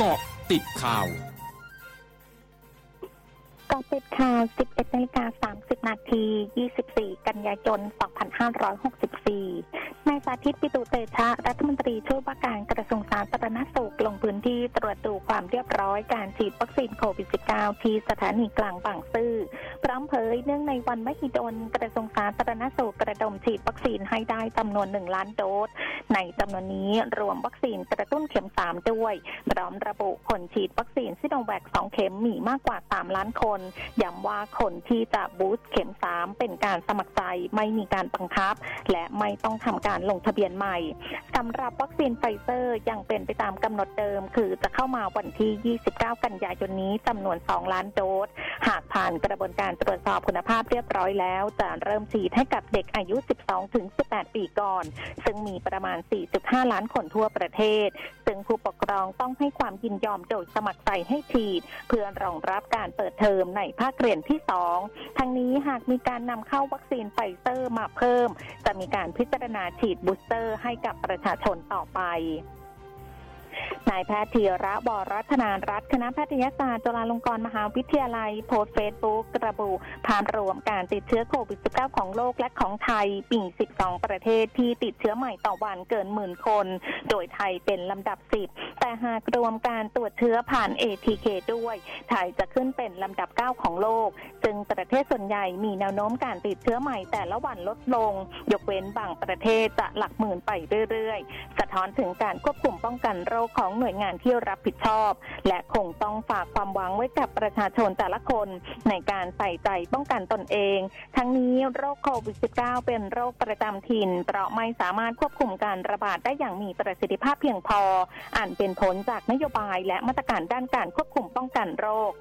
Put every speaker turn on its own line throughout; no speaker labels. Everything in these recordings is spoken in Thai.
เกาะติดข่าว
กาะติดข่าว 11นาฬิกา30 นาที 24 กันยายน 2564 นายสาธิตปิตุเตชะ รัฐมนตรีช่วยว่าการกระทรวงสาธารณสุขลงพื้นที่ตรวจดูความเรียบร้อยการฉีดวัคซีนโควิด -19 ที่สถานีกลางบางซื่อพร้อมเผยเนื่องในวันมหิดลกระทรวงสาธารณสุขกระดมฉีดวัคซีนให้ได้จำนวน 1 ล้านโดส ในจำนวนนี้รวมวัคซีนกระตุ้นเข็ม 3 ด้วย พร้อมระบุคนฉีดวัคซีนซิโนแวค2เข็มมีมากกว่า 3 ล้านคนย้ำว่าคนที่จะ boost เข็ม 3 เป็นการสมัครใจไม่มีการบังคับ และไม่ต้องทำการลงทะเบียนใหม่สำหรับวัคซีนไฟเซอร์ยังเป็นไปตามกำหนดเดิม คือจะเข้ามาวันที่ 29 กันยายนนี้จำนวน 2 ล้านโดส หากผ่านกระบวนการตรวจสอบคุณภาพเรียบร้อยแล้ว จะเริ่มฉีดให้กับเด็กอายุ 12ถึง18 ปีก่อน ซึ่งมีประมาณ 4.5 ล้านคนทั่วประเทศ ซึ่งผู้ปกครองต้องให้ความยินยอมโดยสมัครใจให้ฉีด เพื่อรองรับการเปิดเทอมในภาคเรียนที่ 2 ทั้งนี้หากมีการนำเข้าวัคซีนไฟเซอร์มาเพิ่ม จะมีการพิจารณาฉีด booster ให้กับประชาชนต่อไป นายแพทย์ธีระ วรธนารัตน์คณะแพทยศาสตร์จุฬาลงกรณ์มหาวิทยาลัย โพสต์เฟซบุ๊กระบุภาพรวมการติดเชื้อโควิด -19 ของโลกและของไทยปี12 ประเทศที่ติดเชื้อใหม่ต่อวันเกินหมื่นคน โดยไทยเป็นลำดับ 10 แต่หากรวมการตรวจเชื้อผ่าน ATK ด้วย ไทยจะขึ้นเป็นลำดับ 9 ของโลก จึงประเทศส่วนใหญ่มีแนวโน้มการติดเชื้อใหม่แต่ละวันลดลง ยกเว้นบางประเทศจะหลักหมื่นไปเรื่อยๆ สะท้อนถึงการควบคุมป้องกันโรคของหน่วยงานที่รับผิดชอบ และคงต้องฝากความหวังไว้กับประชาชนแต่ละคนในการใส่ใจป้องกันตนเอง ทั้งนี้โรคโควิด -19 เป็นโรคประจำถิ่น เพราะไม่สามารถควบคุมการระบาดได้อย่างมีประสิทธิภาพเพียงพออันเป็นผลจากนโยบายและมาตรการด้านการควบคุมป้องกันโรค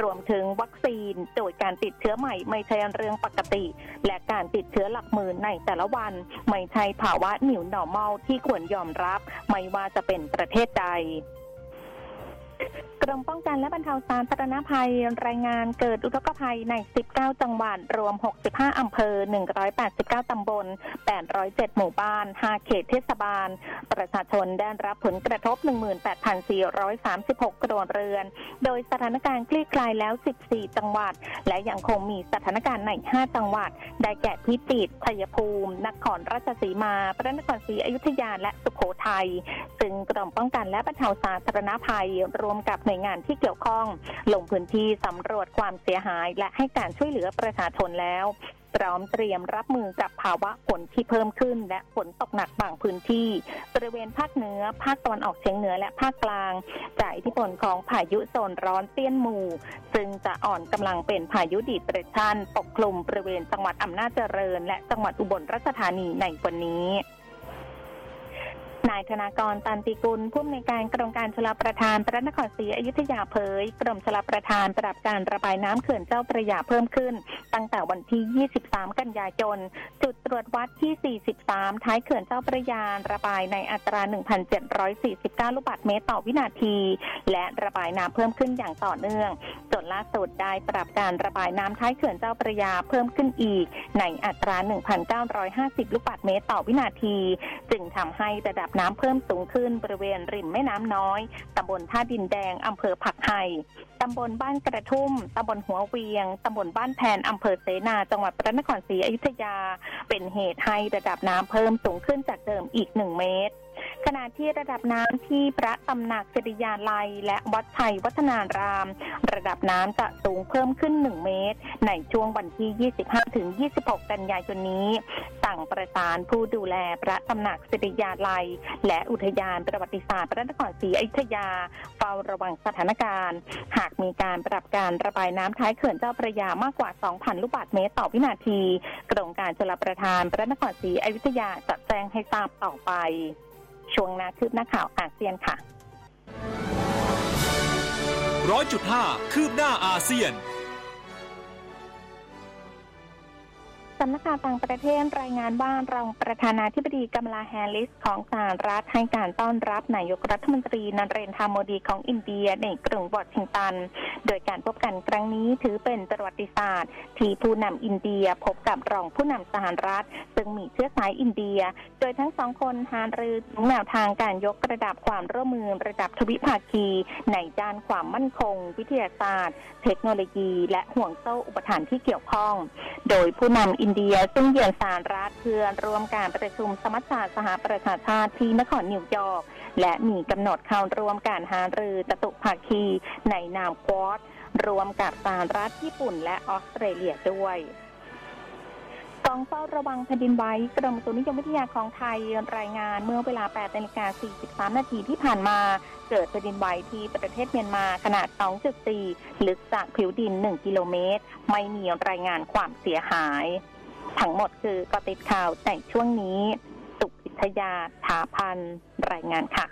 รวมถึงวัคซีน โดยการติดเชื้อใหม่ไม่ใช่เรื่องปกติ และการติดเชื้อหลักหมื่นในแต่ละวัน ไม่ใช่ภาวะ new normal ที่ควรยอมรับ ไม่ว่าจะเป็นประเทศใด係กรมป้องกันและบรรเทาสาธารณภัยรายงานเกิดอุทกภัยใน 19 จังหวัด รวม 65 อำเภอ 189 ตำบล 807 หมู่บ้าน 5 เขตเทศบาล ประชาชนได้รับผลกระทบ 18,436 ครัวเรือน โดยสถานการณ์คลี่คลายแล้ว 14 จังหวัด และยังคงมีสถานการณ์ใน 5 จังหวัด ได้แก่พิจิตร ชัยภูมิ นครราชสีมา พระนครศรีอยุธยา และสุโขทัย ซึ่งกรมป้องกันและบรรเทาสาธารณภัยรวมกับน่วยงานที่เกี่ยวข้อง ลงพื้นที่สำรวจความเสียหาย และให้การช่วยเหลือประชาชนแล้วพร้อมเตรียมรับมือกับภาวะฝนที่เพิ่มขึ้น และฝนตกหนักบางพื้นที่ บริเวณภาคเหนือ ภาคตะวันออกเฉียงเหนือและภาคกลางจากอิทธิพลของพายุโซนร้อนเตี้ยนหมู่ ซึ่งจะอ่อนกำลังเป็นพายุดีเปรชันปกคลุมบริเวณจังหวัดอำนาจเจริญ และจังหวัดอุบลราชธานีในวันนี้ นายธนากรตันติกุลผู้อำนวยการกรมการชลประทานพระนครศรีอยุธยาเผย กรมชลประทานปรับการระบายน้ำเขื่อนเจ้าประยาเพิ่มขึ้น ตั้งแต่วันที่ 23 กันยายน จุดตรวจวัดที่ 43 ท้ายเขื่อนเจ้าประยาระบายในอัตรา 1,749 ลูกบาศก์เมตรต่อวินาที และระบายน้ำเพิ่มขึ้นอย่างต่อเนื่องจนล่าสุดได้ปรับการระบายน้ำท้ายเขื่อนเจ้าประยาเพิ่มขึ้นอีก ในอัตรา 1,950 ลูกบาศก์เมตรต่อวินาที จึงทำให้ระดับน้ำ้ำเพิ่มสูงขึ้นบริเวณริมแม่น้ำน้อยตำบลท่าดินแดงอำเภอผักไห่ตำบลบ้านกระทุ่มตำบลหัวเวียงตำบลบ้านแพนอำเภอเสนา จังหวัดพระนครศรีอยุธยา เป็นเหตุให้ระดับน้ำเพิ่มสูงขึ้นจากเดิมอีกหนึ่งเมตร ขณะที่ระดับน้ำที่พระตำหนักจริยาลัย และวัดชัยวัฒนาราม ระดับน้ำจะสูงเพิ่มขึ้น 1 เมตร ในช่วงวันที่ 25ถึง26 กันยายนนี้ สั่งประสานผู้ดูแลพระตำหนักจริยาลัย และอุทยานประวัติศาสตร์พระนครศรีอยุธยา เฝ้าระวังสถานการณ์ หากมีการปรับการระบายน้ำท้ายเขื่อนเจ้าพระยามากกว่า 2,000 ลูกบาศก์เมตรต่อวินาที กรมการชลประทานพระนครศรีอยุธยาจะแจ้งให้ทราบต่อไป ช่วงนาคืบหน้าข่าวอาเซียนค่ะ
ร้อยจุดห้าคืบหน้าอาเซียน
สำนักข่าวต่างประเทศรายงานว่ารองประธานาธิบดีกัมลาแฮร์ริสของสหรัฐให้การต้อนรับนายกรัฐมนตรีนเรนทราโมดีของอินเดียในกรุงวอชิงตัน โดยการพบกันครั้งนี้ถือเป็นประวัติศาสตร์ ที่ผู้นำอินเดียพบกับรองผู้นำสหรัฐ ซึ่งมีเชื้อสายอินเดีย โดยทั้งสองคนหารือถึงแนวทางการยกระดับความร่วมมือระดับทวิภาคี ในด้านความมั่นคง วิทยาศาสตร์ เทคโนโลยี และห่วงโซ่อุปทานที่เกี่ยวข้อง โดยผู้นำอินเดีย ซึ่งเยือนสหรัฐเพื่อร่วมการประชุมสมัชชาสหประชาชาติที่นครนิวยอร์กและมีกำหนดเข้าร่วมการหารือจตุภาคีในนามควอดรวมกับสหรัฐญี่ปุ่นและออสเตรเลียด้วยกองเฝ้าระวังแผ่นดินไหวกรมอุตุนิยมวิทยาของไทยรายงานเมื่อเวลา 8นาฬิกา43 นาทีที่ผ่านมา เกิดแผ่นดินไหวที่ประเทศเมียนมาขนาด 2.4 ลึกจากผิวดิน 1 กิโลเมตร ไม่มีรายงานความเสียหาย ทั้งหมดคือกติดข่าวในช่วงนี้ สุพิทยาถาพันรายงานค่ะ